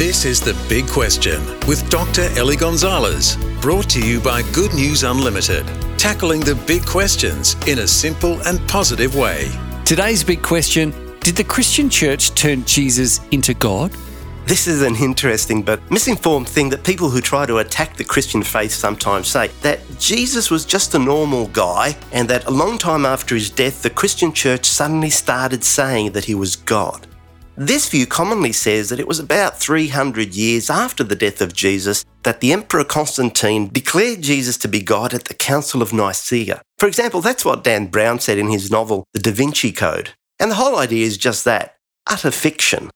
This is The Big Question with Dr. Ellie Gonzalez, brought to you by Good News Unlimited, tackling the big questions in a simple and positive way. Today's big question Did the Christian church turn Jesus into God? This is an interesting but misinformed thing that people who try to attack the Christian faith sometimes say that Jesus was just a normal guy and that a long time after his death, the Christian church suddenly started saying that he was God. This view commonly says that it was about 300 years after the death of Jesus that the Emperor Constantine declared Jesus to be God at the Council of Nicaea. For example, that's what Dan Brown said in his novel, The Da Vinci Code. And the whole idea is just that utter fiction.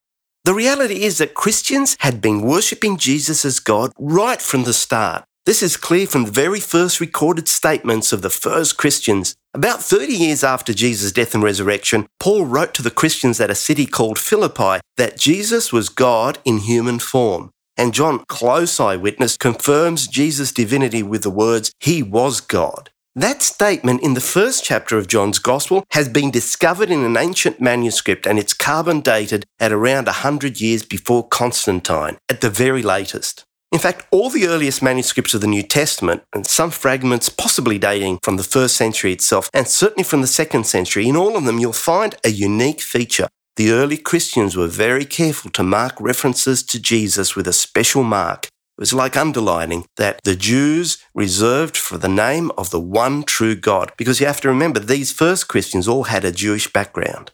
The reality is that Christians had been worshipping Jesus as God right from the start. This is clear from the very first recorded statements of the first Christians. About 30 years after Jesus' death and resurrection, Paul wrote to the Christians at a city called Philippi that Jesus was God in human form. And John, close eyewitness, confirms Jesus' divinity with the words, He was God. That statement in the first chapter of John's Gospel has been discovered in an ancient manuscript and it's carbon dated at around 100 years before Constantine, at the very latest. In fact, all the earliest manuscripts of the New Testament, and some fragments possibly dating from the first century itself, and certainly from the second century, in all of them you'll find a unique feature. The early Christians were very careful to mark references to Jesus with a special mark. It was like underlining that the Jews reserved for the name of the one true God, because you have to remember these first Christians all had a Jewish background.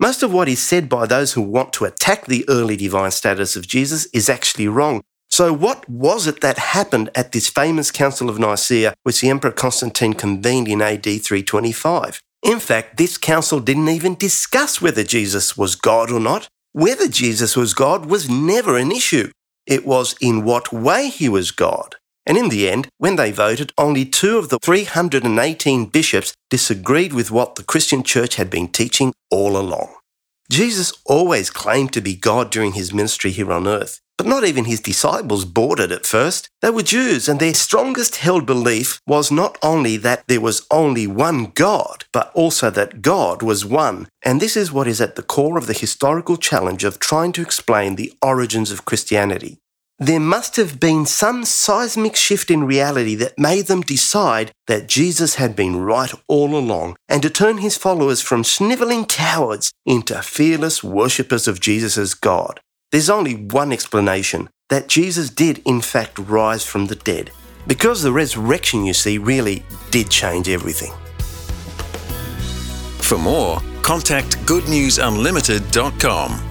Most of what is said by those who want to attack the early divine status of Jesus is actually wrong. So, what was it that happened at this famous Council of Nicaea, which the Emperor Constantine convened in AD 325? In fact, this council didn't even discuss whether Jesus was God or not. Whether Jesus was God was never an issue. It was in what way he was God. And in the end, when they voted, only two of the 318 bishops disagreed with what the Christian church had been teaching all along. Jesus always claimed to be God during his ministry here on earth, but not even his disciples bought it at first. They were Jews, and their strongest held belief was not only that there was only one God, but also that God was one. And this is what is at the core of the historical challenge of trying to explain the origins of Christianity. There must have been some seismic shift in reality that made them decide that Jesus had been right all along and to turn his followers from snivelling cowards into fearless worshippers of Jesus as God. There's only one explanation that Jesus did, in fact, rise from the dead. Because the resurrection, you see, really did change everything. For more, contact goodnewsunlimited.com.